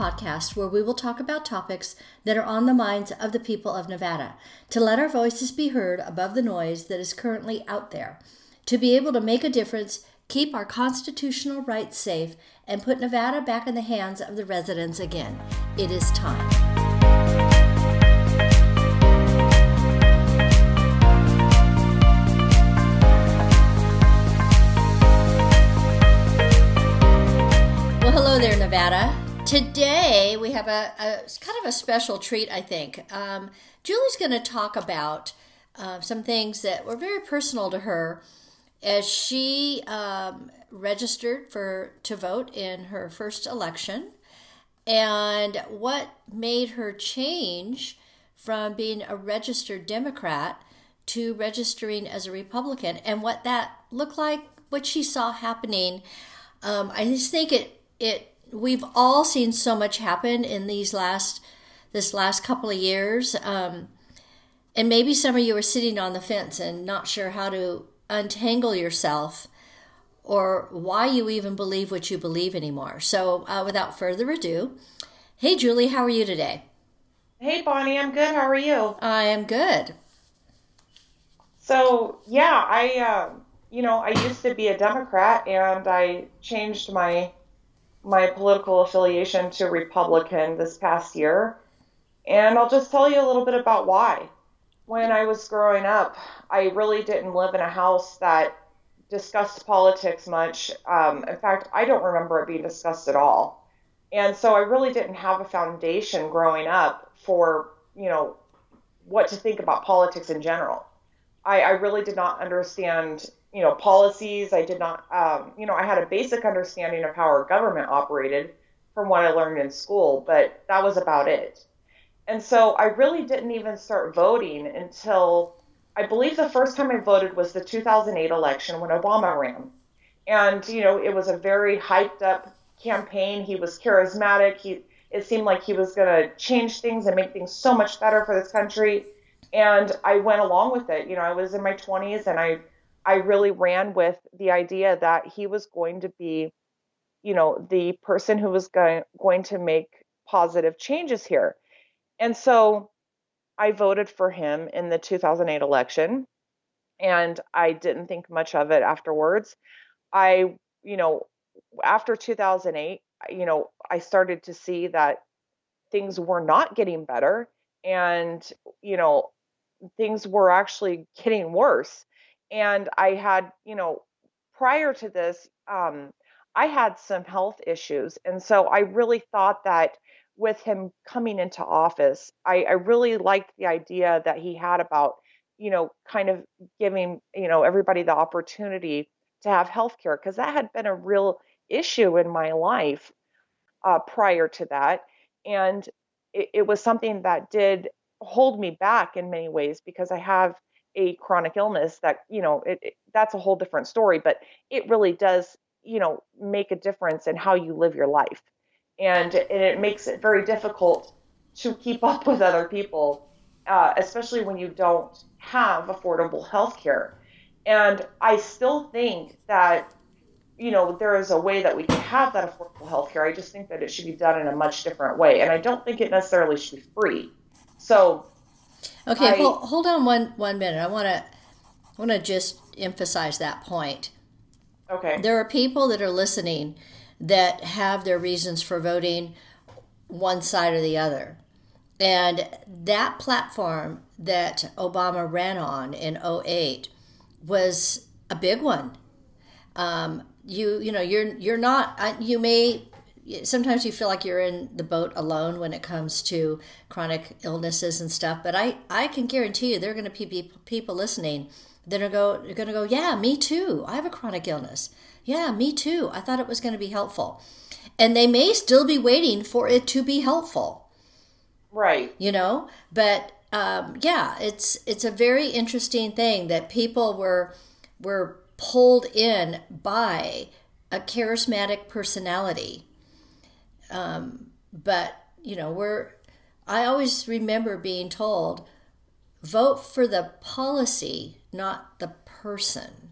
podcast where we will talk about topics that are on the minds of the people of Nevada, to let our voices be heard above the noise that is currently out there, to be able to make a difference, keep our constitutional rights safe, and put Nevada back in the hands of the residents again. It is time. Well, hello there, Nevada. Today we have a, a kind of a special treat, I think. Um, Julie's going to talk about uh, some things that were very personal to her as she um, registered for to vote in her first election, and what made her change from being a registered Democrat to registering as a Republican, and what that looked like, what she saw happening. Um, I just think it it we've all seen so much happen in these last this last couple of years um, and maybe some of you are sitting on the fence and not sure how to untangle yourself or why you even believe what you believe anymore so uh, without further ado hey julie how are you today Hey Bonnie, I'm good. How are you? i am good So, yeah, I, uh, you know, I used to be a Democrat and I changed my my political affiliation to Republican this past year. And I'll just tell you a little bit about why. When I was growing up, I really didn't live in a house that discussed politics much. Um, in fact, I don't remember it being discussed at all. And so I really didn't have a foundation growing up for, you know, what to think about politics in general. I, I really did not understand, you know, policies. I did not, um, you know, I had a basic understanding of how our government operated from what I learned in school, but that was about it. And so I really didn't even start voting until I believe the first time I voted was the 2008 election when Obama ran. And, you know, it was a very hyped up campaign. He was charismatic. He, it seemed like he was going to change things and make things so much better for this country. And I went along with it. You know, I was in my 20s and I, I really ran with the idea that he was going to be, you know, the person who was going, going to make positive changes here. And so I voted for him in the 2008 election and I didn't think much of it afterwards. I, you know, after 2008, you know, I started to see that things were not getting better and, you know, things were actually getting worse. And I had, you know, prior to this, um, I had some health issues. And so I really thought that with him coming into office, I, I really liked the idea that he had about, you know, kind of giving, you know, everybody the opportunity to have health care because that had been a real issue in my life uh, prior to that. And it, it was something that did hold me back in many ways because I have a chronic illness that, you know, it, it, that's a whole different story, but it really does, you know, make a difference in how you live your life. And, and it makes it very difficult to keep up with other people, uh, especially when you don't have affordable health care. And I still think that, you know, there is a way that we can have that affordable health care. I just think that it should be done in a much different way. And I don't think it necessarily should be free. So, okay I- hold, hold on one one minute i want to want to just emphasize that point okay. there are people that are listening that have their reasons for voting one side or the other. And that platform that Obama ran on in 08 was a big one. Um, you you know you're you're not you may sometimes you feel like you're in the boat alone when it comes to chronic illnesses and stuff but I I can guarantee you there are going to be people listening that are go are going to go yeah me too. I have a chronic illness. Yeah me too. I thought it was going to be helpful. And they may still be waiting for it to be helpful. Right. you know? But um, yeah it's it's a very interesting thing that people were were pulled in by a charismatic personality um, but you know we're i always remember being told vote for the policy not the person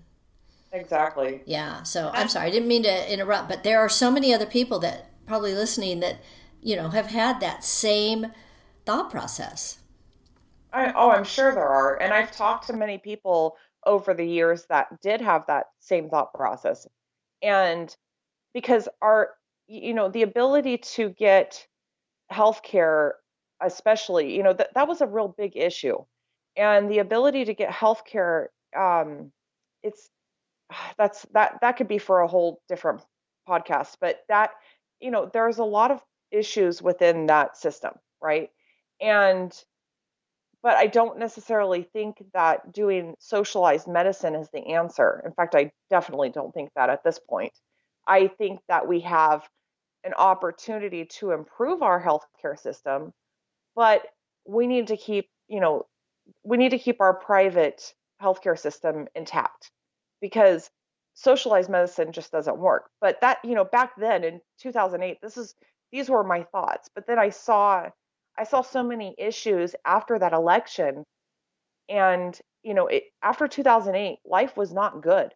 Exactly. yeah so i'm sorry i didn't mean to interrupt but there are so many other people that probably listening that you know have had that same thought process. I, oh, I'm sure there are, and I've talked to many people over the years that did have that same thought process, and because our you know the ability to get healthcare especially you know that that was a real big issue and the ability to get healthcare um it's that's that that could be for a whole different podcast but that you know there's a lot of issues within that system right and but I don't necessarily think that doing socialized medicine is the answer. In fact, I definitely don't think that at this point. I think that we have an opportunity to improve our healthcare system, but we need to keep, you know, we need to keep our private healthcare system intact because socialized medicine just doesn't work. But that, you know, back then in 2008, this is these were my thoughts. But then I saw I saw so many issues after that election and you know, it, after 2008, life was not good.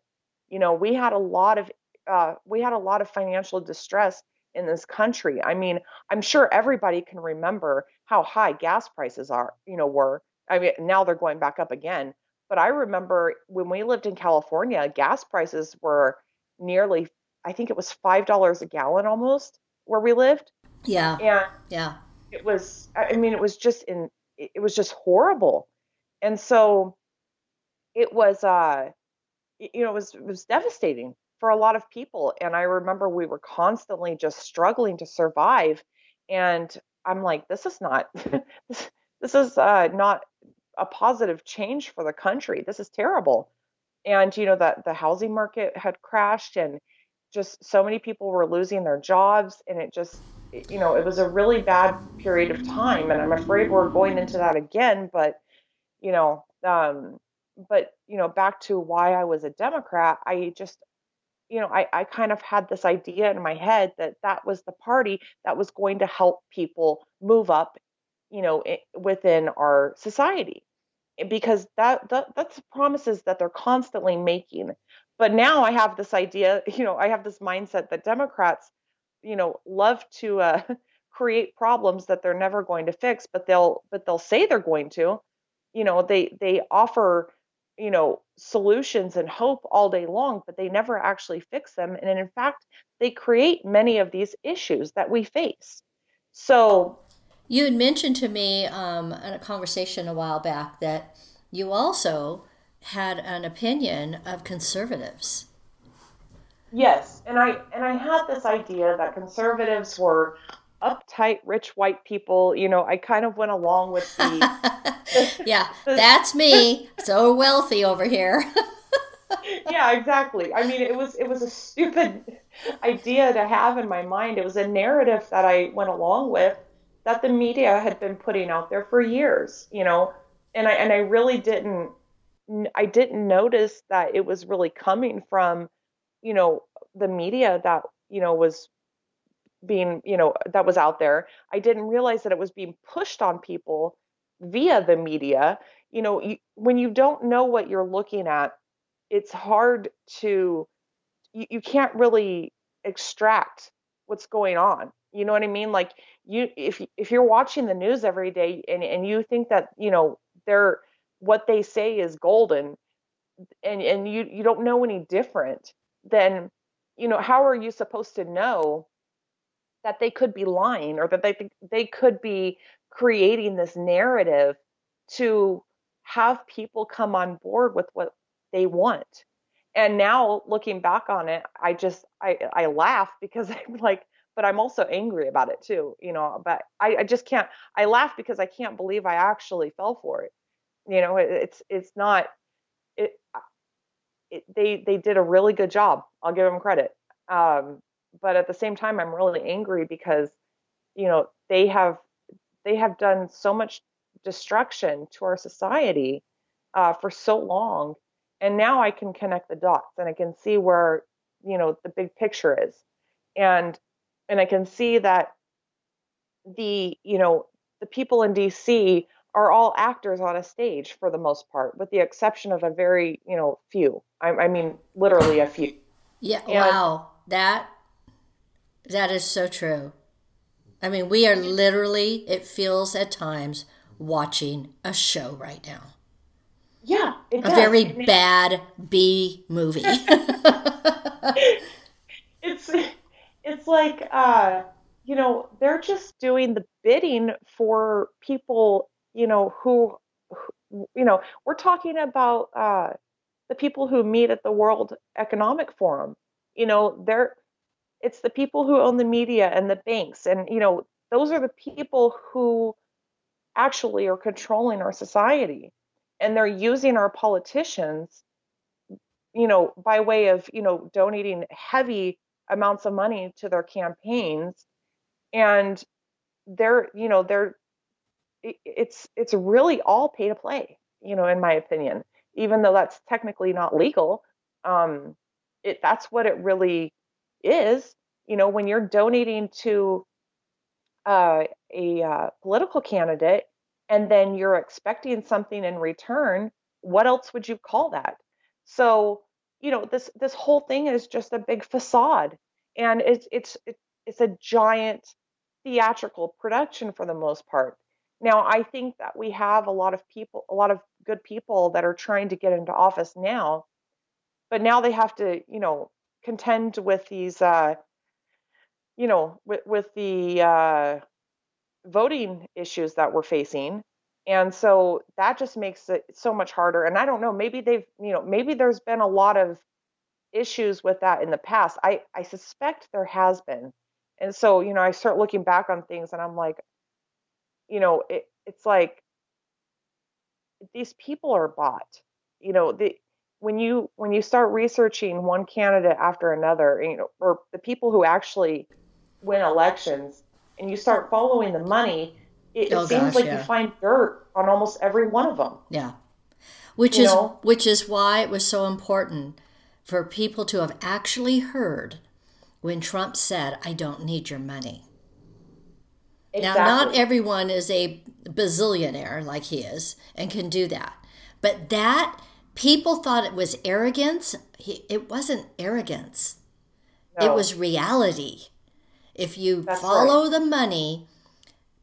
You know, we had a lot of uh, we had a lot of financial distress in this country. I mean, I'm sure everybody can remember how high gas prices are, you know, were. I mean, now they're going back up again. But I remember when we lived in California, gas prices were nearly, I think it was $5 a gallon almost where we lived. Yeah. And yeah. It was, I mean, it was just in, it was just horrible. And so it was, uh, you know, it was, it was devastating for a lot of people. And I remember we were constantly just struggling to survive. And I'm like, this is not, this, is uh, not a positive change for the country. This is terrible. And, you know, that the housing market had crashed and just so many people were losing their jobs. And it just, you know, it was a really bad period of time. And I'm afraid we're going into that again. But, you know, um, but, you know, back to why I was a Democrat, I just, you know, I, I kind of had this idea in my head that that was the party that was going to help people move up, you know, within our society, eh, because that, that that's promises that they're constantly making. But now I have this idea, you know, I have this mindset that Democrats, you know, love to uh, create problems that they're never going to fix, but they'll but they'll say they're going to. You know, they they offer you know solutions and hope all day long but they never actually fix them and in fact they create many of these issues that we face. So you had mentioned to me um, in a conversation a while back that you also had an opinion of conservatives. Yes and i and i had this idea that conservatives were uptight rich white people you know i kind of went along with the yeah that's me. So wealthy over here. Yeah exactly. I mean it was it was a stupid idea to have in my mind. It was a narrative that i went along with that the media had been putting out there for years you know? And i and i really didn't i didn't notice that it was really coming from you know the media that you know was being, you know, that was out there. I didn't realize that it was being pushed on people via the media. You know, you, when you don't know what you're looking at, it's hard to, you, you can't really extract what's going on. You know what I mean? Like you, if if you're watching the news every day and and you think that you know they're what they say is golden, and and you you don't know any different, then you know how are you supposed to know that they could be lying or that they they could be creating this narrative to have people come on board with what they want. And now looking back on it, I just I I laugh because I'm like, but I'm also angry about it too, you know. But I, I just can't. I laugh because I can't believe I actually fell for it. You know, it, it's it's not it, it. They they did a really good job. I'll give them credit. Um, but at the same time i'm really angry because you know they have they have done so much destruction to our society uh, for so long and now i can connect the dots and i can see where you know the big picture is. And and i can see that the you know the people in dc are all actors on a stage for the most part with the exception of a very you know few. I, I mean literally a few. Yeah and, wow. That That is so true. I mean, we are literally, it feels at times, watching a show right now. Yeah, A does. very I mean, bad B movie. it's it's like uh you know they're just doing the bidding for people you know who, who you know we're talking about uh the people who meet at the World Economic Forum you know they're it's the people who own the media and the banks and you know those are the people who actually are controlling our society and they're using our politicians you know, by way of, you know, donating heavy amounts of money to their campaigns. And they're, you know, they're, it's, it's really all pay to play, you know, in my opinion, even though that's technically not legal. Um, it, that's what it really is. You know, when you're donating to uh, a uh, political candidate and then you're expecting something in return, what else would you call that? So, you know, this this whole thing is just a big facade, and it's it's it's a giant theatrical production for the most part. Now, I think that we have a lot of people, a lot of good people that are trying to get into office now, but now they have to, you know, contend with these, uh, you know, with with the uh, voting issues that we're facing. And so that just makes it so much harder. And I don't know, maybe they've, you know, maybe there's been a lot of issues with that in the past. I, I suspect there has been. And so, you know, I start looking back on things and I'm like, you know, it, it's like these people are bought. You know, the when you when you start researching one candidate after another, you know, or the people who actually win elections, and you start following the money, it, it Oh, seems gosh, like yeah. you find dirt on almost every one of them. yeah. Which You is know? which is why it was so important for people to have actually heard when Trump said, "I don't need your money." Now, not everyone is a bazillionaire like he is and can do that. But that, people thought it was arrogance. He, it wasn't arrogance, it was reality. If you That's follow the money,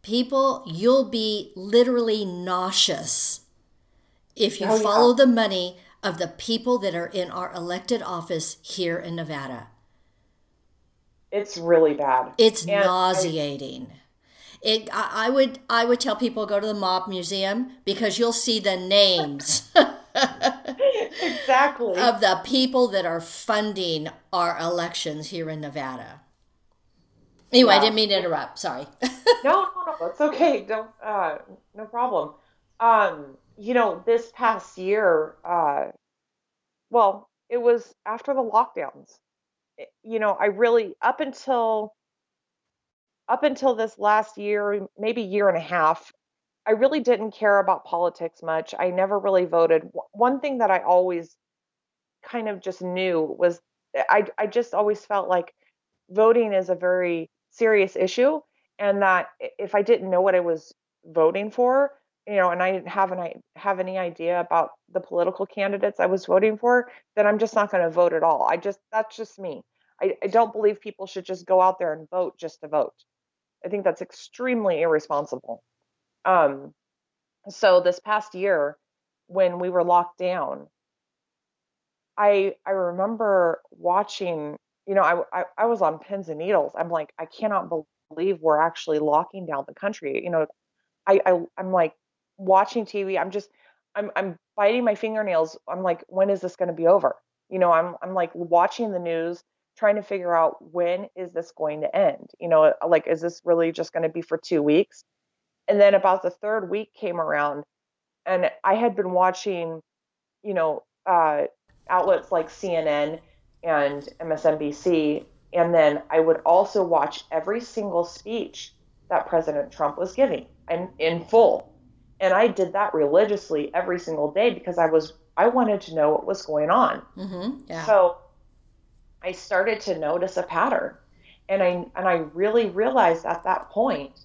people, you'll be literally nauseous if you Oh, yeah. follow the money of the people that are in our elected office here in Nevada. it's really bad. It's And I- nauseating. It, I, I would I would tell people go to the mob museum because you'll see the names exactly. of the people that are funding our elections here in Nevada. Anyway, I didn't mean to interrupt. Sorry. no, no, no, it's okay. Don't, uh, no problem. Um, you know, this past year, uh, well, it was after the lockdowns. It- You know, I really up until up until this last year, maybe year and a half, I really didn't care about politics much. I never really voted. One thing that I always kind of just knew was eh, I I just always felt like voting is a very serious issue and that if I didn't know what I was voting for, you know, and I didn't have an I have any idea about the political candidates I was voting for, then I'm just not going to vote at all. I just that's just me. I, I don't believe people should just go out there and vote just to vote. I think that's extremely irresponsible. Um, so this past year, when we were locked down, I I remember watching. You know, I, I I was on pins and needles. I'm like, I cannot believe we're actually locking down the country. You know, I, I I'm like watching TV. I'm just I'm I'm biting my fingernails. I'm like, when is this going to be over? You know, I'm I'm like watching the news, trying to figure out when is this going to end? You know, like is this really just going to be for 2 weeks? And then about the third week came around and I had been watching, you know, uh outlets like CNN and MSNBC and then I would also watch every single speech that President Trump was giving and in full. And I did that religiously every single day because I was I wanted to know what was going on. hmm Yeah. So I started to notice a pattern. And I and I really realized at that point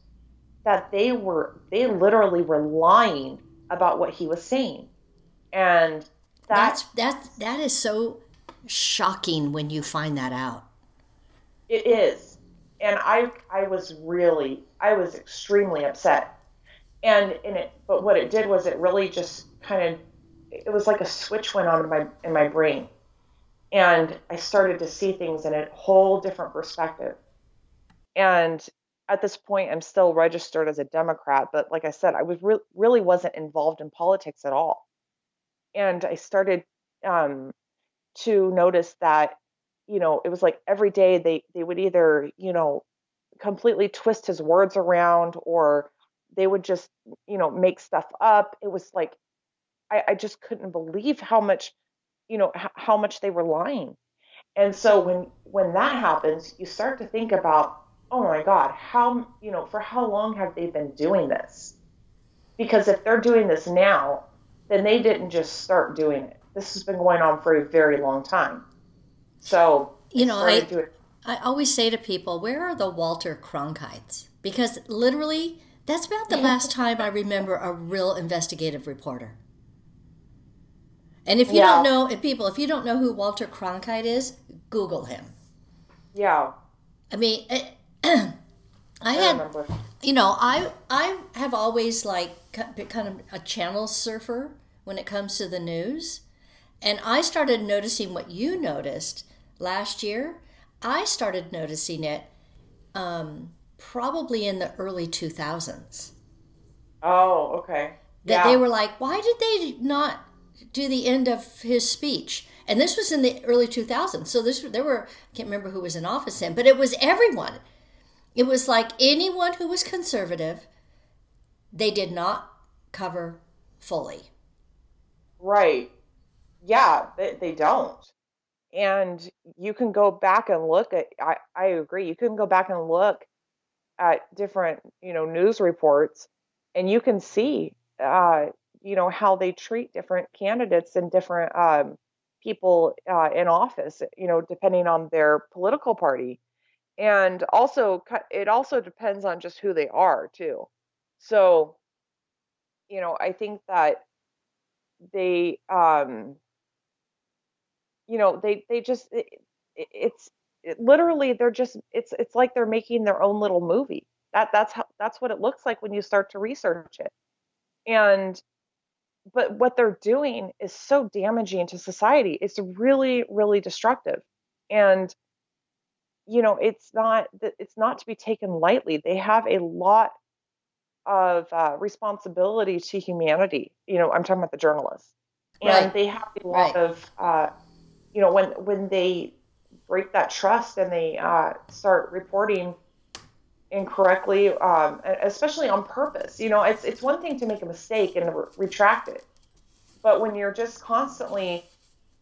that they were they literally were lying about what he was saying. And that That's that that is so shocking when you find that out. it is. and I I was really I was extremely upset. And in it but what it did was it really just kind of it was like a switch went on in my in my brain. And I started to see things in a whole different perspective. And at this point I'm still registered as a Democrat, but like I said, I was re- really wasn't involved in politics at all. And I started um, to notice that you know it was like every day they they would either you know completely twist his words around or they would just you know make stuff up it was like i, I just couldn't believe how much you know h- how much they were lying and so when when that happens you start to think about oh my god how you know for how long have they been doing this because if they're doing this now then they didn't just start doing it this has been going on for a very long time. So, you know, I, I always say to people, where are the Walter Cronkites? Because literally, that's about the last time I remember a real investigative reporter. And if you yeah. don't know, if people, if you don't know who Walter Cronkite is, Google him. Yeah. I mean, it, I, I had, remember. you know, I I have always like kind of a channel surfer when it comes to the news. And I started noticing what you noticed last year. I started noticing it um, probably in the early 2000s. Oh, okay. That yeah. they were like, why did they not do the end of his speech? And this was in the early 2000s. So this there were I can't remember who was in office then, but it was everyone. It was like anyone who was conservative, they did not cover fully. Right yeah, they, they don't. And you can go back and look at, I, I agree, you can go back and look at different, you know, news reports and you can see, uh, you know, how they treat different candidates and different um, people uh, in office, you know, depending on their political party. And also, it also depends on just who they are, too. So, you know, I think that they, um, you know they they just it, it's it, literally they're just it's it's like they're making their own little movie. That that's how that's what it looks like when you start to research it. And but what they're doing is so damaging to society. It's really really destructive. And you know it's not it's not to be taken lightly they have a lot of uh, responsibility to humanity you know i'm talking about the journalists and right. they have a lot right. of uh, you know, when when they break that trust and they uh, start reporting incorrectly, um, especially on purpose. You know, it's it's one thing to make a mistake and re- retract it, but when you're just constantly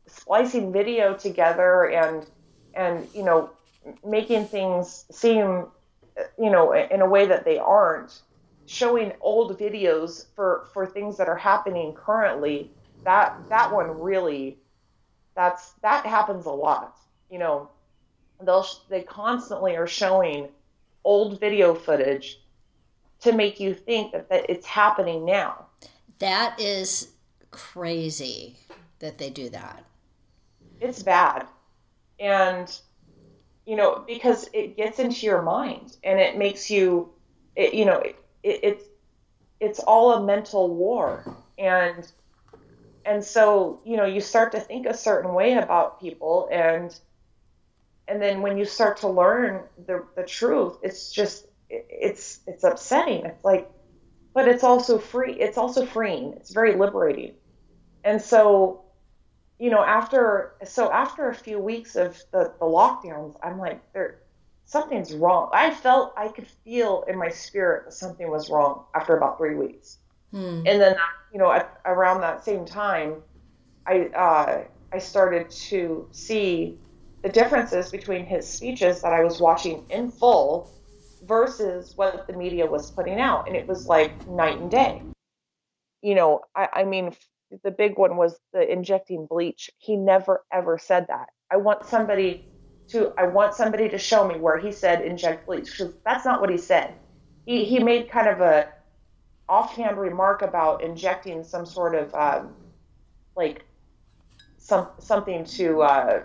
splicing video together and and you know making things seem you know in a way that they aren't showing old videos for for things that are happening currently that that one really that's that happens a lot. You know, they'll they constantly are showing old video footage to make you think that, that it's happening now. That is crazy that they do that. It's bad. And you know, because it gets into your mind and it makes you it, you know, it, it, it's it's all a mental war. And and so you know you start to think a certain way about people and and then when you start to learn the the truth it's just it's it's upsetting. It's like but it's also free it's also freeing. It's very liberating. And so you know after so after a few weeks of the the lockdowns i'm like there something's wrong i felt i could feel in my spirit that something was wrong after about three weeks Hmm. And then, you know, at, around that same time, I uh, I started to see the differences between his speeches that I was watching in full versus what the media was putting out, and it was like night and day. You know, I, I mean, the big one was the injecting bleach. He never ever said that. I want somebody to I want somebody to show me where he said inject bleach because that's not what he said. He he made kind of a offhand remark about injecting some sort of um, like some something to uh,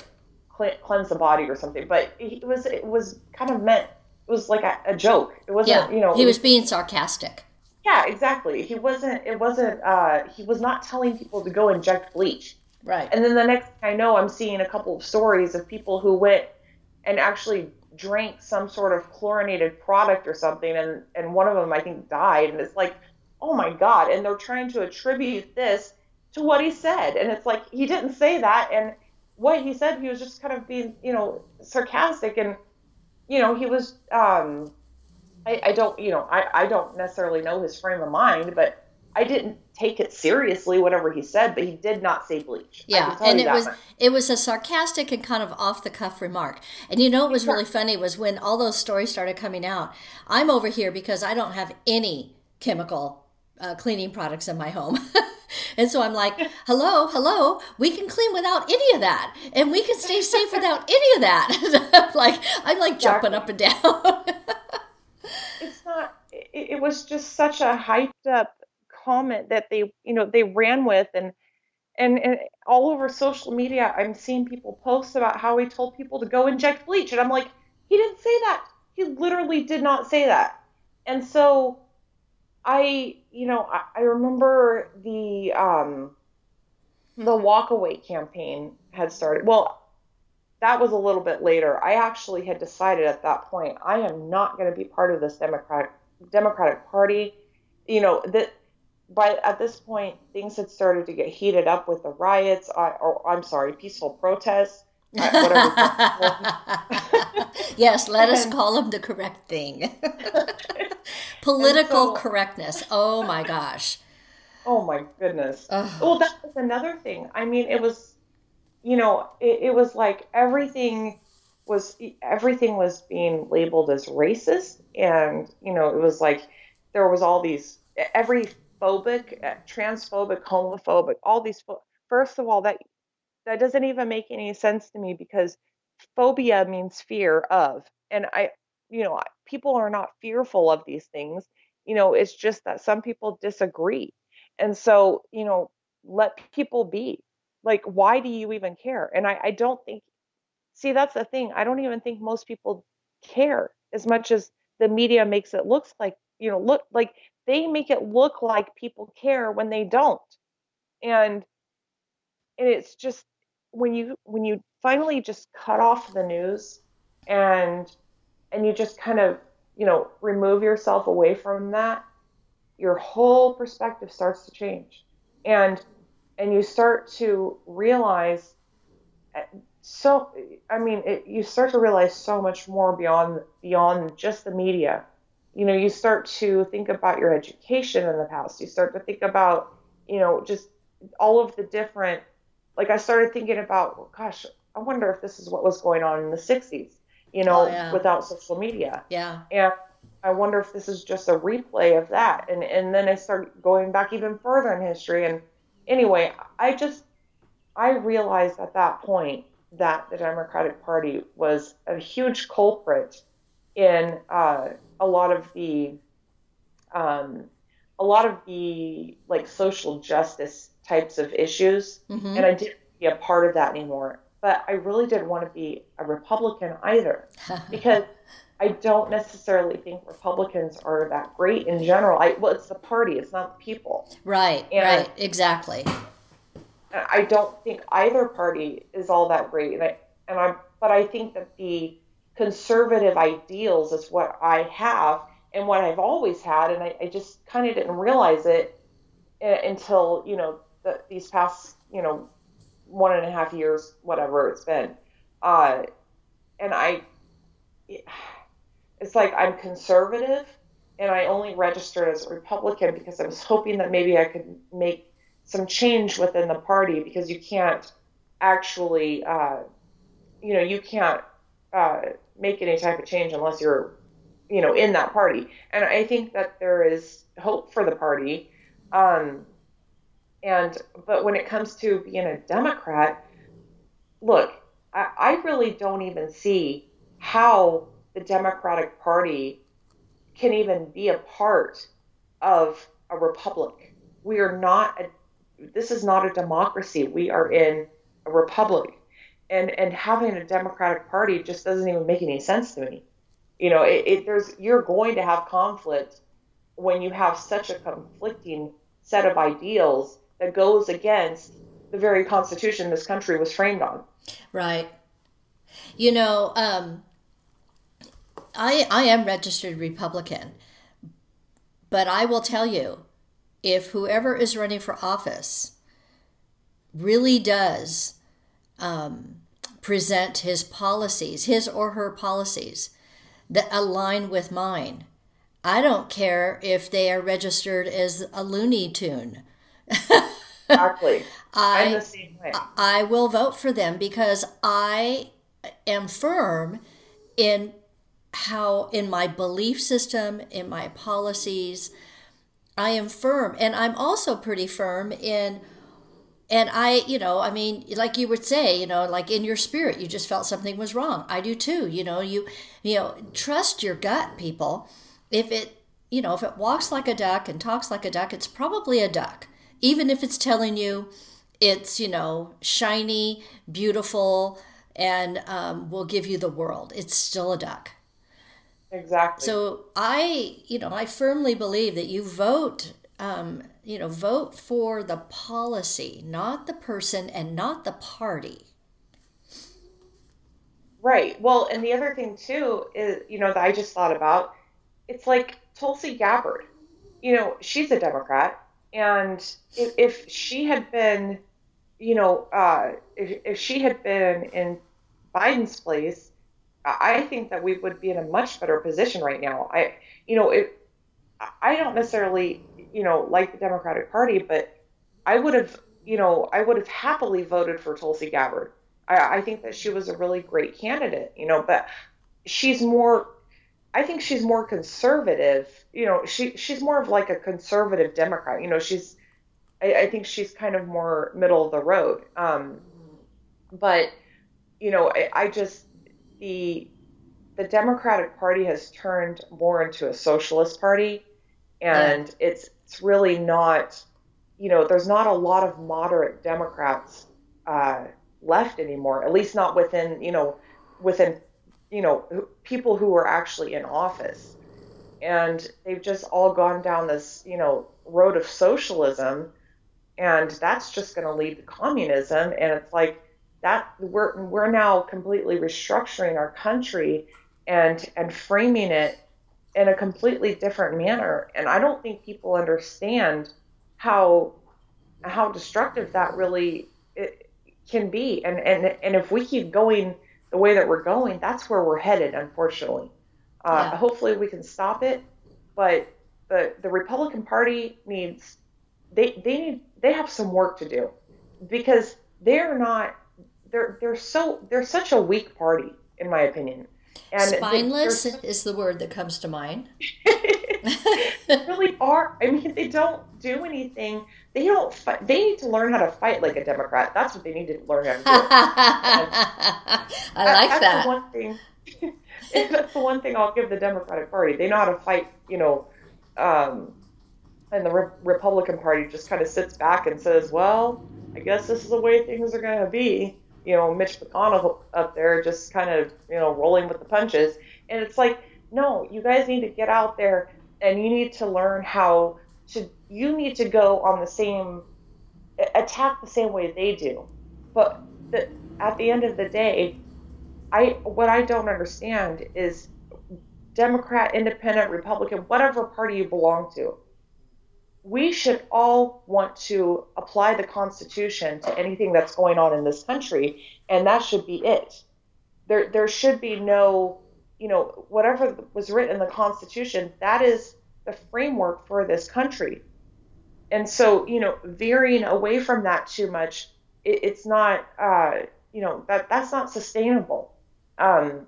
cleanse the body or something, but it was it was kind of meant it was like a, a joke. It wasn't, yeah. you know, he was being sarcastic. Yeah, exactly. He wasn't. It wasn't. Uh, he was not telling people to go inject bleach. Right. And then the next thing I know, I'm seeing a couple of stories of people who went and actually drank some sort of chlorinated product or something, and and one of them I think died. And it's like, oh my god! And they're trying to attribute this to what he said, and it's like he didn't say that, and what he said, he was just kind of being, you know, sarcastic, and you know, he was. Um, I, I don't, you know, I, I don't necessarily know his frame of mind, but I didn't take it seriously, whatever he said, but he did not say bleach. Yeah, and it was much. it was a sarcastic and kind of off the cuff remark. And you know what was really funny was when all those stories started coming out. I'm over here because I don't have any chemical uh, cleaning products in my home. and so I'm like, hello, hello, we can clean without any of that. And we can stay safe without any of that. like, I'm like jumping up and down. It's not, it, it was just such a hyped up comment that they, you know, they ran with and, and, and all over social media, I'm seeing people post about how he told people to go inject bleach. And I'm like, he didn't say that. He literally did not say that. And so I, you know, I, I remember the um, the walkaway campaign had started. Well, that was a little bit later. I actually had decided at that point I am not going to be part of this Democratic Democratic Party. You know that. But at this point, things had started to get heated up with the riots, uh, or I'm sorry, peaceful protests. yes, let us call them the correct thing. Political so, correctness. Oh my gosh. Oh my goodness. Ugh. Well, that was another thing. I mean, it was, you know, it, it was like everything was everything was being labeled as racist, and you know, it was like there was all these every phobic, eh, transphobic, homophobic, all these. First of all, that that doesn't even make any sense to me because phobia means fear of, and I you know, people are not fearful of these things. You know, it's just that some people disagree. And so, you know, let people be. Like, why do you even care? And I, I don't think, see, that's the thing. I don't even think most people care as much as the media makes it looks like, you know, look like they make it look like people care when they don't. And, and it's just when you when you finally just cut off the news and and you just kind of, you know, remove yourself away from that, your whole perspective starts to change. And and you start to realize eh, so I mean, it, you start to realize so much more beyond beyond just the media. You know, you start to think about your education in the past. You start to think about, you know, just all of the different like I started thinking about, gosh, I wonder if this is what was going on in the 60s you know, oh, yeah. without social media. Yeah. And I wonder if this is just a replay of that. And and then I start going back even further in history. And anyway, I just I realized at that point that the Democratic Party was a huge culprit in uh, a lot of the um, a lot of the like social justice types of issues, mm-hmm. and I didn't be a part of that anymore. But I really didn't want to be a Republican either. Because I don't necessarily think Republicans are that great in general. I well, it's the party, it's not the people. Right. And right. Exactly. I don't think either party is all that great, and I and I but I think that the conservative ideals is what I have and what I've always had, and I, I just kind of didn't realize it uh, until you know the, these past you know one and a half years, whatever it's been. Uh, and I, it's like I'm conservative and I only registered as a Republican because I was hoping that maybe I could make some change within the party because you can't actually, uh, you know, you can't uh, make any type of change unless you're, you know, in that party. And I think that there is hope for the party. Um, and but when it comes to being a Democrat, look, I, I really don't even see how the Democratic Party can even be a part of a republic. We are not a, this is not a democracy. We are in a republic. And and having a Democratic Party just doesn't even make any sense to me. You know, it, it, there's you're going to have conflict when you have such a conflicting set of ideals that goes against the very constitution this country was framed on. Right. You know, um, I I am registered Republican, but I will tell you, if whoever is running for office really does um, present his policies, his or her policies that align with mine. I don't care if they are registered as a Looney Tune. exactly. I, I'm the same way. I will vote for them because I am firm in how, in my belief system, in my policies, I am firm. And I'm also pretty firm in and I, you know, I mean, like you would say, you know, like in your spirit, you just felt something was wrong. I do too. You know, you, you know, trust your gut, people. If it, you know, if it walks like a duck and talks like a duck, it's probably a duck. Even if it's telling you it's, you know, shiny, beautiful, and um, will give you the world, it's still a duck. Exactly. So I, you know, I firmly believe that you vote um, you know, vote for the policy, not the person and not the party. Right. Well, and the other thing too is, you know, that I just thought about, it's like Tulsi Gabbard. You know, she's a Democrat, and if, if she had been, you know, uh, if, if she had been in Biden's place, I think that we would be in a much better position right now. I, you know, it, I don't necessarily you know, like the Democratic Party, but I would have, you know, I would have happily voted for Tulsi Gabbard. I, I think that she was a really great candidate, you know, but she's more, I think she's more conservative. You know, she she's more of like a conservative Democrat. You know, she's, I, I think she's kind of more middle of the road. Um, but you know, I, I just the the Democratic Party has turned more into a socialist party, and yeah. it's it's really not, you know, there's not a lot of moderate Democrats uh, left anymore, at least not within, you know, within, you know, people who are actually in office. And they've just all gone down this, you know, road of socialism, and that's just going to lead to communism. And it's like that we're we're now completely restructuring our country and and framing it in a completely different manner. And I don't think people understand how how destructive that really can be. And and and if we keep going the way that we're going, that's where we're headed. Unfortunately, uh, yeah. hopefully we can stop it. But the the Republican Party needs they they need they have some work to do because they're not they're they're so they're such a weak party in my opinion and Spineless is the word that comes to mind. they really are. I mean, they don't do anything. They don't. Fight. They need to learn how to fight like a Democrat. That's what they need to learn how to do. I like that's that. The one thing. that's the one thing I'll give the Democratic Party. They know how to fight. You know, um, and the Re- Republican Party just kind of sits back and says, "Well, I guess this is the way things are going to be." You know, Mitch McConnell up there just kind of, you know, rolling with the punches. And it's like, no, you guys need to get out there and you need to learn how to, you need to go on the same, attack the same way they do. But the, at the end of the day, I, what I don't understand is Democrat, Independent, Republican, whatever party you belong to, we should all want to apply the Constitution to anything that's going on in this country, and that should be it. There, there should be no, you know, whatever was written in the Constitution, that is the framework for this country. And so, you know, veering away from that too much, it, it's not, uh, you know, that that's not sustainable. Um,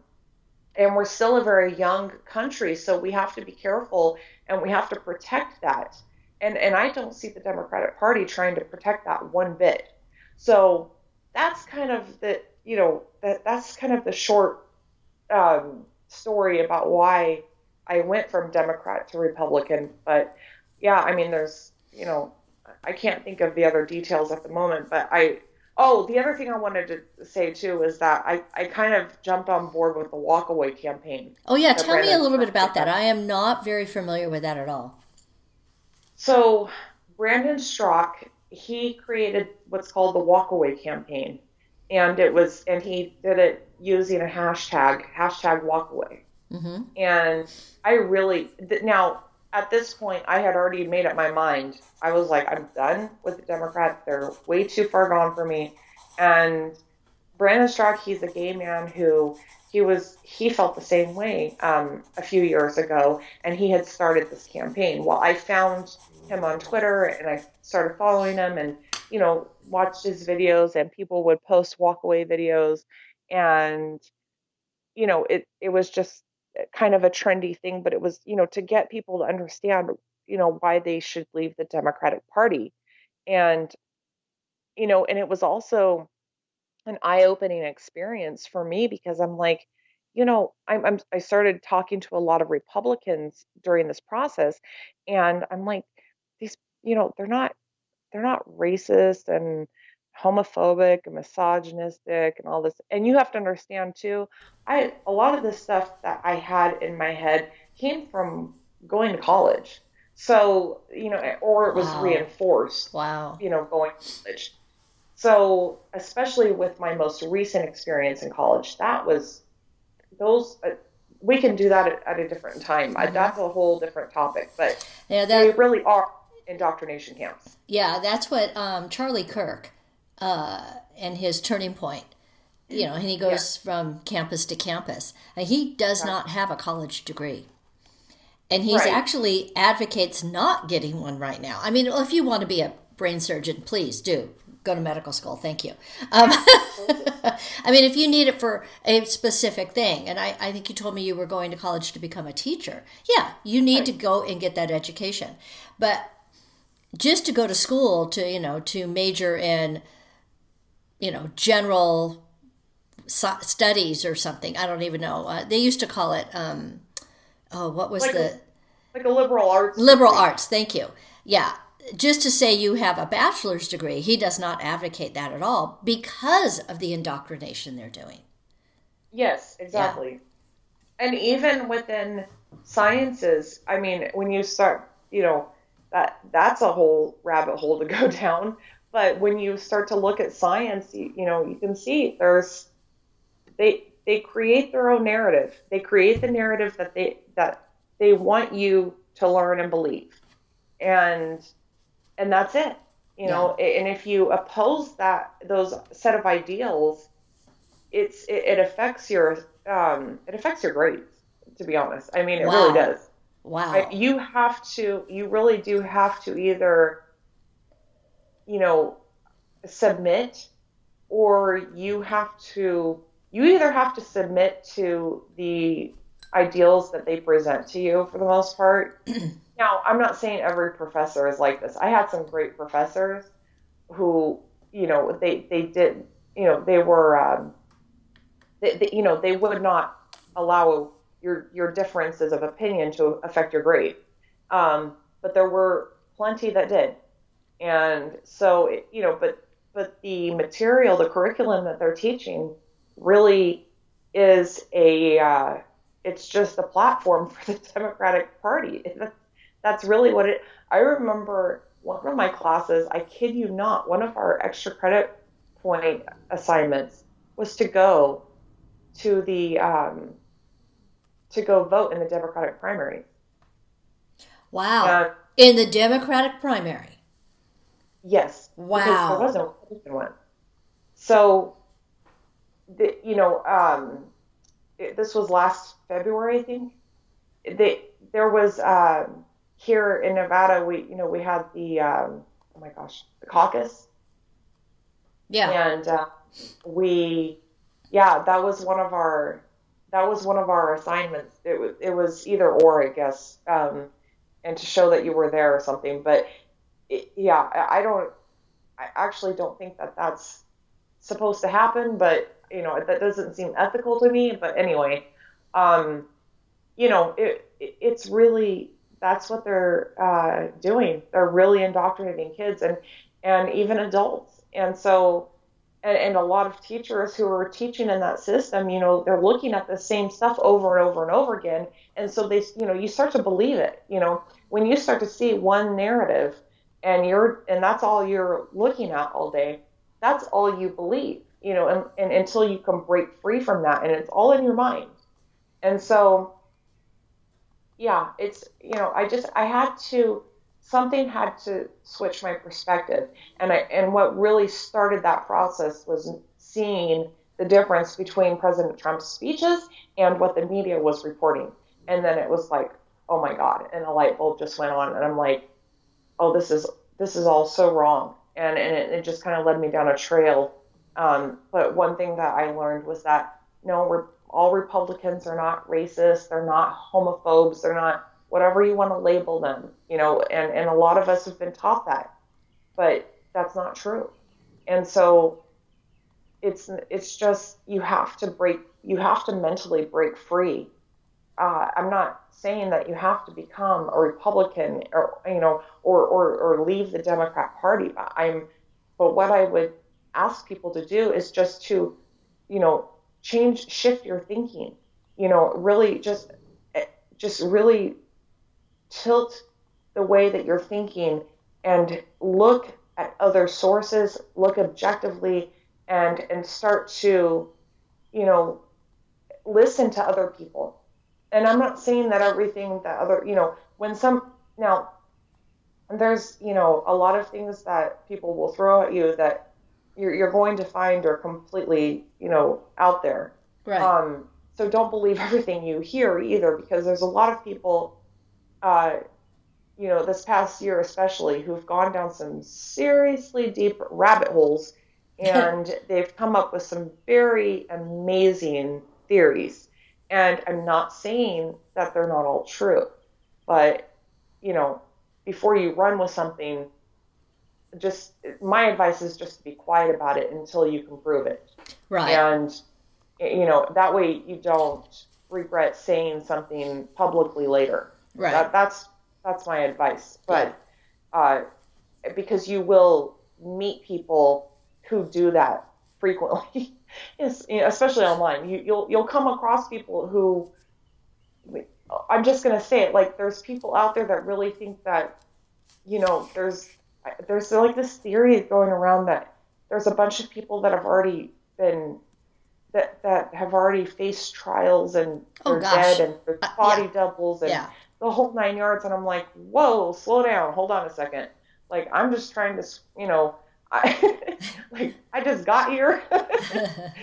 and we're still a very young country, so we have to be careful and we have to protect that and and I don't see the Democratic Party trying to protect that one bit. So that's kind of the you know that that's kind of the short um, story about why I went from Democrat to Republican. But yeah, I mean, there's you know I can't think of the other details at the moment, but I Oh, the other thing I wanted to say too is that I, I kind of jumped on board with the walkaway campaign. Oh yeah, tell me a little bit about that. I am not very familiar with that at all. So Brandon Straka, he created what's called the walkaway campaign. And it was and he did it using a hashtag, hashtag walkaway. Mm-hmm. And I really now at this point, I had already made up my mind. I was like, I'm done with the Democrats. They're way too far gone for me. And Brandon Straka, he's a gay man who he was he felt the same way um, a few years ago, and he had started this campaign. Well, I found him on Twitter, and I started following him, and you know, watched his videos, and people would post walkaway videos, and you know, it it was just kind of a trendy thing, but it was, you know, to get people to understand, you know, why they should leave the Democratic Party. And, you know, and it was also an eye opening experience for me because I'm like, you know, I'm, I'm, I started talking to a lot of Republicans during this process, and I'm like, these, you know, they're not, they're not racist and homophobic and misogynistic and all this. And you have to understand too, I a lot of the stuff that I had in my head came from going to college. So, you know, or it was wow. reinforced. Wow. You know, going to college. So, especially with my most recent experience in college, that was those uh, we can do that at, at a different time. Mm-hmm. That's a whole different topic, but yeah, that, they really are indoctrination camps. Yeah, that's what um, Charlie Kirk uh, and his turning point. You know, and he goes yeah. from campus to campus. And he does not have a college degree. And he's right. actually advocates not getting one right now. I mean, if you want to be a brain surgeon, please do go to medical school. Thank you. Um, I mean, if you need it for a specific thing, and I, I, think you told me you were going to college to become a teacher. Yeah, you need right. to go and get that education. But just to go to school to, you know, to major in you know, general studies or something. I don't even know. Uh, they used to call it, um, oh, what was like the. A, like a liberal arts. Liberal arts, thank you. Yeah. Just to say you have a bachelor's degree, he does not advocate that at all because of the indoctrination they're doing. Yes, exactly. Yeah. And even within sciences, I mean, when you start, you know, that that's a whole rabbit hole to go down. But when you start to look at science, you, you know, you can see there's they they create their own narrative. They create the narrative that they that they want you to learn and believe. And and that's it. You yeah. know, and if you oppose that those set of ideals, it's it, it affects your um, it affects your grades. To be honest, I mean, it wow. really does. Wow. You have to. You really do have to either you know, submit or you have to you either have to submit to the ideals that they present to you for the most part. now, I'm not saying every professor is like this. I had some great professors who, you know, they they did, you know, they were, um, they, they, you know, they would not allow your your differences of opinion to affect your grade. Um, but there were plenty that did. And so, you know, but but the material, the curriculum that they're teaching, really is a uh, it's just a platform for the Democratic Party. That's really what it. I remember one of my classes. I kid you not, one of our extra credit point assignments was to go to the um, to go vote in the Democratic primary. Wow! in the Democratic primary. Yes. Wow. There was no Republican one. So, the, you know, um, it, this was last February, I think. They, there was um, here in Nevada. We, you know, we had the um, oh my gosh, the caucus. Yeah. And uh, we, yeah, that was one of our that was one of our assignments. It was it was either or, I guess, um, and to show that you were there or something. But it, yeah, I don't. I actually don't think that that's supposed to happen, but you know that doesn't seem ethical to me. But anyway, um, you know, it, it it's really that's what they're uh, doing. They're really indoctrinating kids and and even adults. And so, and, and a lot of teachers who are teaching in that system, you know, they're looking at the same stuff over and over and over again. And so they, you know, you start to believe it. You know, when you start to see one narrative and you're, and that's all you're looking at all day, that's all you believe, you know, and, and until you can break free from that and it's all in your mind. And so, yeah, it's, you know, I just, I had to, something had to switch my perspective. And I and what really started that process was seeing the difference between President Trump's speeches and what the media was reporting. And then it was like, oh my God, and a light bulb just went on and I'm like, oh this is this is all so wrong. And and it, it just kind of led me down a trail. Um, but one thing that I learned was that no, we're all Republicans are not racist, they're not homophobes, they're not whatever you want to label them, you know, and, and a lot of us have been taught that, but that's not true. And so it's, it's just, you have to break, you have to mentally break free. Uh, I'm not saying that you have to become a Republican or, you know, or, or, or leave the Democrat party. I'm, but what I would ask people to do is just to, you know, change, shift your thinking, you know, really just, just really tilt the way that you're thinking and look at other sources, look objectively, and and start to, you know, listen to other people. And I'm not saying that everything that other, you know, when some now there's, you know, a lot of things that people will throw at you that you're, you're going to find are completely, you know, out there. Right. Um, so don't believe everything you hear either, because there's a lot of people uh, you know, this past year especially, who've gone down some seriously deep rabbit holes and they've come up with some very amazing theories. And I'm not saying that they're not all true, but, you know, before you run with something, just my advice is just to be quiet about it until you can prove it. Right. And, you know, that way you don't regret saying something publicly later. Right. That, that's that's my advice. But uh, because you will meet people who do that frequently, yes, especially online. You, you'll you'll come across people who I'm just gonna say it like there's people out there that really think that you know there's there's like this theory going around that there's a bunch of people that have already been that that have already faced trials and Oh, they're gosh. dead and Uh, body yeah. doubles and Yeah. the whole nine yards and i'm like whoa slow down hold on a second like i'm just trying to you know i like i just got here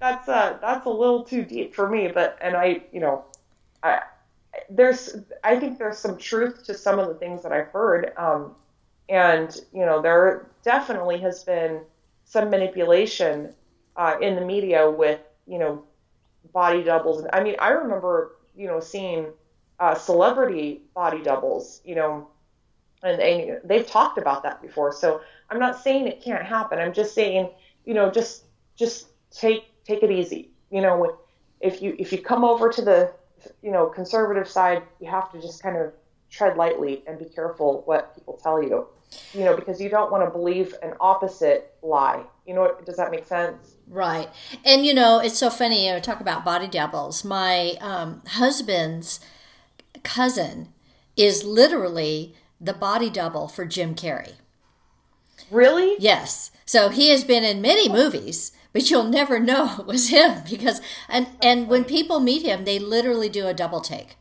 that's uh that's a little too deep for me but and i you know i there's i think there's some truth to some of the things that i've heard um and you know there definitely has been some manipulation uh, in the media with you know body doubles. I mean i remember you know seeing uh, celebrity body doubles you know and they, they've talked about that before. So i'm not saying it can't happen. I'm just saying you know just just take take it easy. You know if you if you come over to the you know conservative side you have to just kind of tread lightly and be careful what people tell you you know because you don't want to believe an opposite lie you know does that make sense Right. And you know, it's so funny, you know, talk about body doubles. My um, husband's cousin is literally the body double for Jim Carrey. really Yes. So he has been in many movies, but you'll never know it was him because and and when people meet him, they literally do a double take.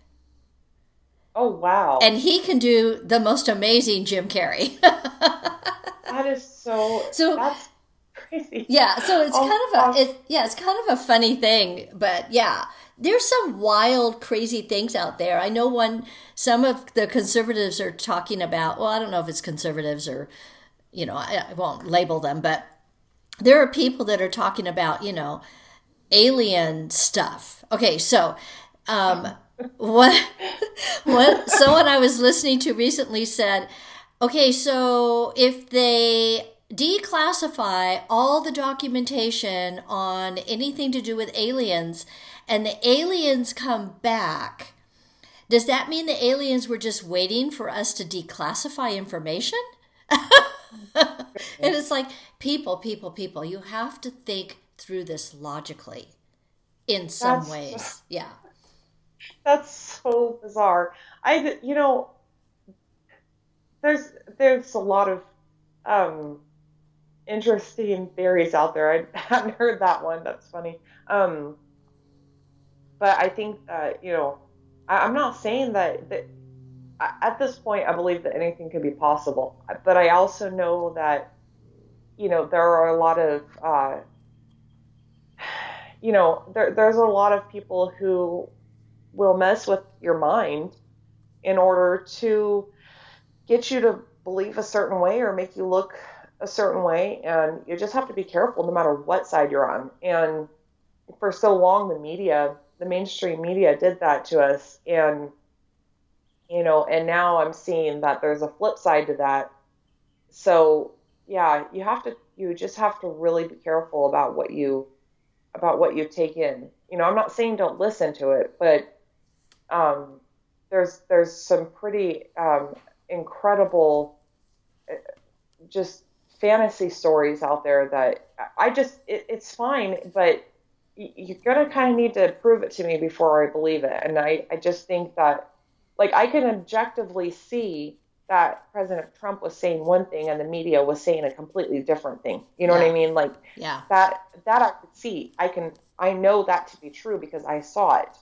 Oh wow And he can do the most amazing Jim Carrey. that is so So- that's crazy Yeah, so it's Oh, kind of a it, yeah, it's kind of a funny thing, but yeah, there's some wild, crazy things out there. I know one some of the conservatives are talking about. Well, I don't know if it's conservatives or you know, I, I won't label them, but there are people that are talking about you know alien stuff. Okay, so um, what what someone I was listening to recently said, okay, so if they declassify all the documentation on anything to do with aliens and the aliens come back, does that mean the aliens were just waiting for us to declassify information? and it's like people, people, people. You have to think through this logically in some that's, ways. Yeah. That's so bizarre. I, you know, there's there's a lot of um, interesting theories out there. I hadn't heard that one. That's funny. Um, but I think that you know, I, am not saying that that at this point I believe that anything could be possible. But I also know that you know there are a lot of uh, you know there, there's a lot of people who will mess with your mind in order to get you to believe a certain way or make you look a certain way. And you just have to be careful no matter what side you're on. And for so long the media the mainstream media did that to us. And you know and now i'm seeing that there's a flip side to that. So yeah you have to you just have to really be careful about what you about what you take in. You know i'm not saying don't listen to it but um, there's there's some pretty um, incredible uh, just fantasy stories out there that I just it, it's fine, but you're gonna kind of need to prove it to me before I believe it. And I I just think that like I can objectively see that President Trump was saying one thing and the media was saying a completely different thing. You know yeah. what I mean? Like yeah. that that I could see. I can I know that to be true because I saw it.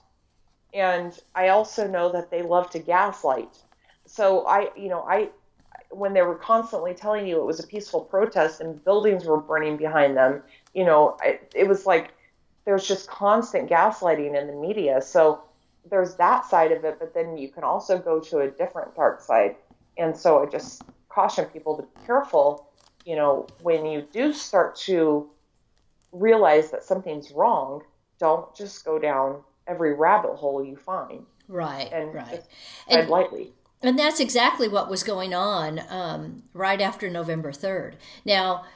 And I also know that they love to gaslight. So I, you know, I when they were constantly telling you it was a peaceful protest and buildings were burning behind them, you know, it, it was like there's just constant gaslighting in the media. So there's that side of it, but then you can also go to a different dark side. And so I just caution people to be careful, you know, when you do start to realize that something's wrong, don't just go down every rabbit hole you find. Right, and right. And lightly. And that's exactly what was going on um, right after November 3rd. Now,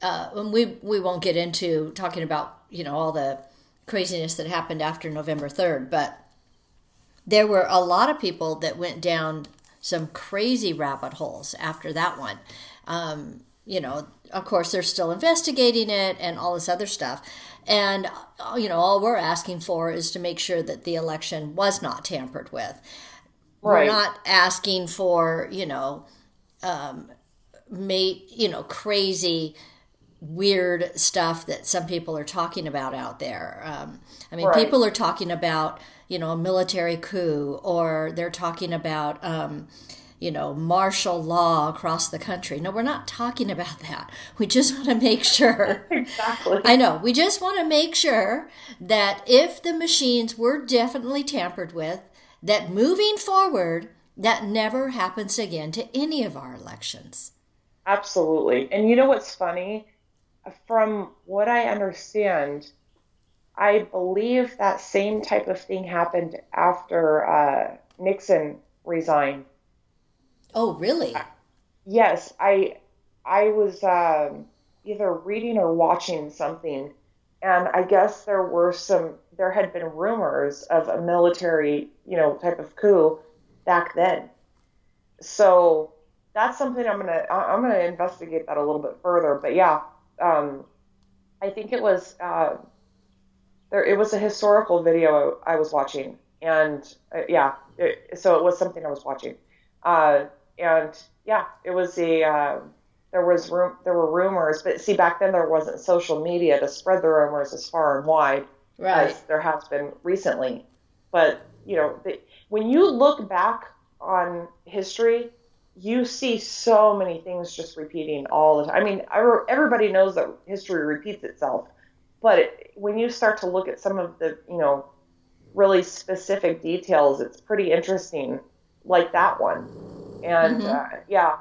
uh, we, we won't get into talking about, you know, all the craziness that happened after November 3rd, but there were a lot of people that went down some crazy rabbit holes after that one. Um, you know, of course, they're still investigating it and all this other stuff. And, uh, you know, all we're asking for is to make sure that the election was not tampered with. Right. We're not asking for, you know, um, mate, you know, crazy, weird stuff that some people are talking about out there. Um, I mean, right. people are talking about, you know, a military coup, or they're talking about, um, you know, martial law across the country. No, we're not talking about that. We just want to make sure. exactly. I know. We just want to make sure that if the machines were definitely tampered with, that moving forward, that never happens again to any of our elections. Absolutely. And you know what's funny? From what I understand, I believe that same type of thing happened after uh, Nixon resigned. Oh, really? yes, I I was um, either reading or watching something, and I guess there were some there had been rumors of a military, you know, type of coup back then. So that's something I'm gonna I'm gonna investigate that a little bit further. But yeah, um, I think it was uh, there. It was a historical video I was watching, and uh, yeah, it, so it was something I was watching, uh, and yeah, it was a. Uh, there was room, there were rumors, but see, back then there wasn't social media to spread the rumors as far and wide right. as there has been recently. But you know, the, when you look back on history, you see so many things just repeating all the time. I mean, everybody knows that history repeats itself, but it, when you start to look at some of the, you know, really specific details, it's pretty interesting, like that one. And mm-hmm. uh, yeah,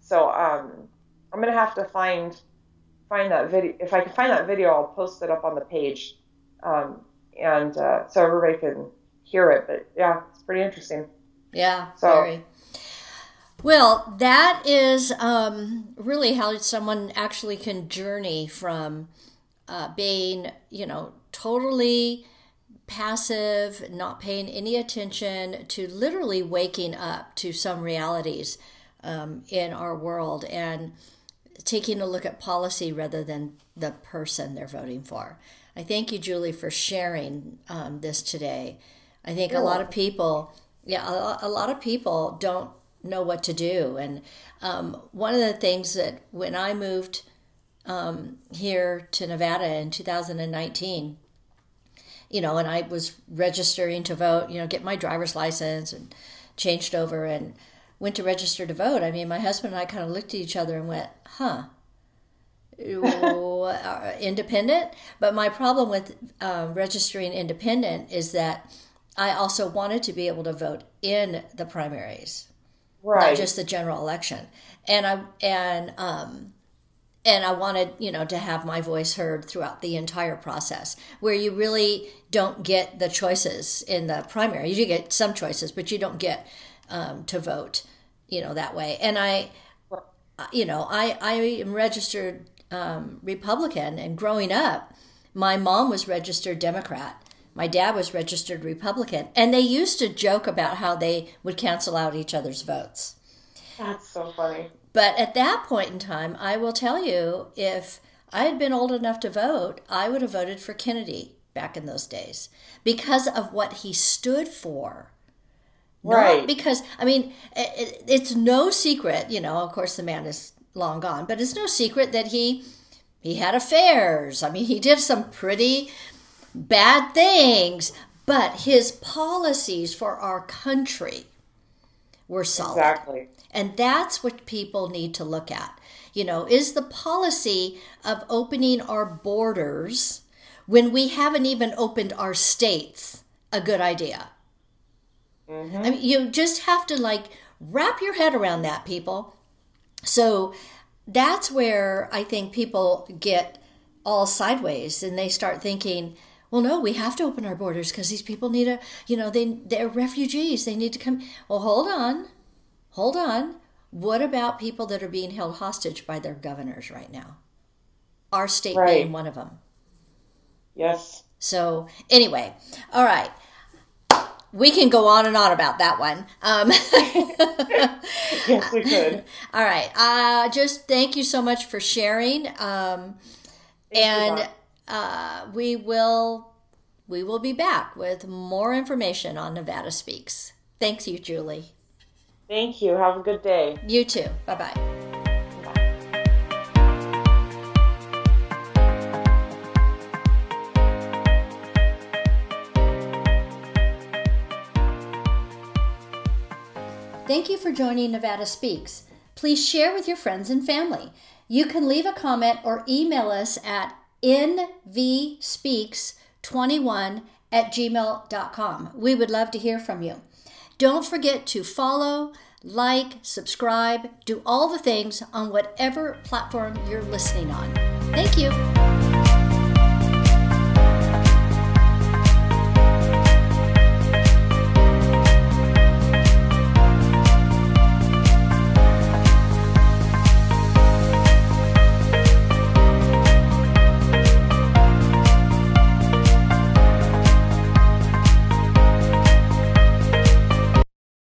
so um, I'm gonna have to find find that video. If I can find that video, I'll post it up on the page um, and uh, so everybody can hear it. But yeah, it's pretty interesting. Yeah, so, very. Well, that is um, really how someone actually can journey from uh, being, you know, totally passive, not paying any attention, to literally waking up to some realities um, in our world. And taking a look at policy rather than the person they're voting for. I thank you, Julie, for sharing um, this today. I think You're a lot welcome. of people, yeah, a, a, lot of people don't know what to do. And um, one of the things that when I moved um, here to Nevada in 2019, you know, and I was registering to vote, you know, get my driver's license and changed over and went to register to vote. I mean, my husband and I kind of looked at each other and went, huh. independent, but my problem with um, registering independent is that I also wanted to be able to vote in the primaries, right. not just the general election. And I and um, and I wanted, you know, to have my voice heard throughout the entire process, where you really don't get the choices in the primary. You do get some choices, but you don't get um, to vote, you know, that way. And I, you know, I I am registered um, Republican, and growing up, my mom was registered Democrat. My dad was registered Republican, and they used to joke about how they would cancel out each other's votes. That's so funny. But at that point in time, I will tell you if I had been old enough to vote, I would have voted for Kennedy back in those days because of what he stood for. Right. Not because, I mean, it, it's no secret, you know, of course the man is long gone, but it's no secret that he he had affairs. I mean, he did some pretty bad things, but his policies for our country were solid. Exactly. And that's what people need to look at. You know, is the policy of opening our borders when we haven't even opened our states a good idea? Mm-hmm. I mean, you just have to like wrap your head around that, people. So that's where I think people get all sideways and they start thinking, well, no, we have to open our borders because these people need a, you know, they, they're refugees. They need to come. Well, hold on hold on. What about people that are being held hostage by their governors right now? Our state right. being one of them. Yes. So, anyway, all right. We can go on and on about that one. Um, yes, we could. All right. Uh, just thank you so much for sharing. Um, and uh, we will we will be back with more information on Nevada Speaks. Thanks you, Julie. Thank you. Have a good day. You too. Bye bye. Thank you for joining Nevada Speaks. Please share with your friends and family. You can leave a comment or email us at nvspeaks21 at gmail.com. We would love to hear from you. Don't forget to follow, like, subscribe, do all the things on whatever platform you're listening on. Thank you.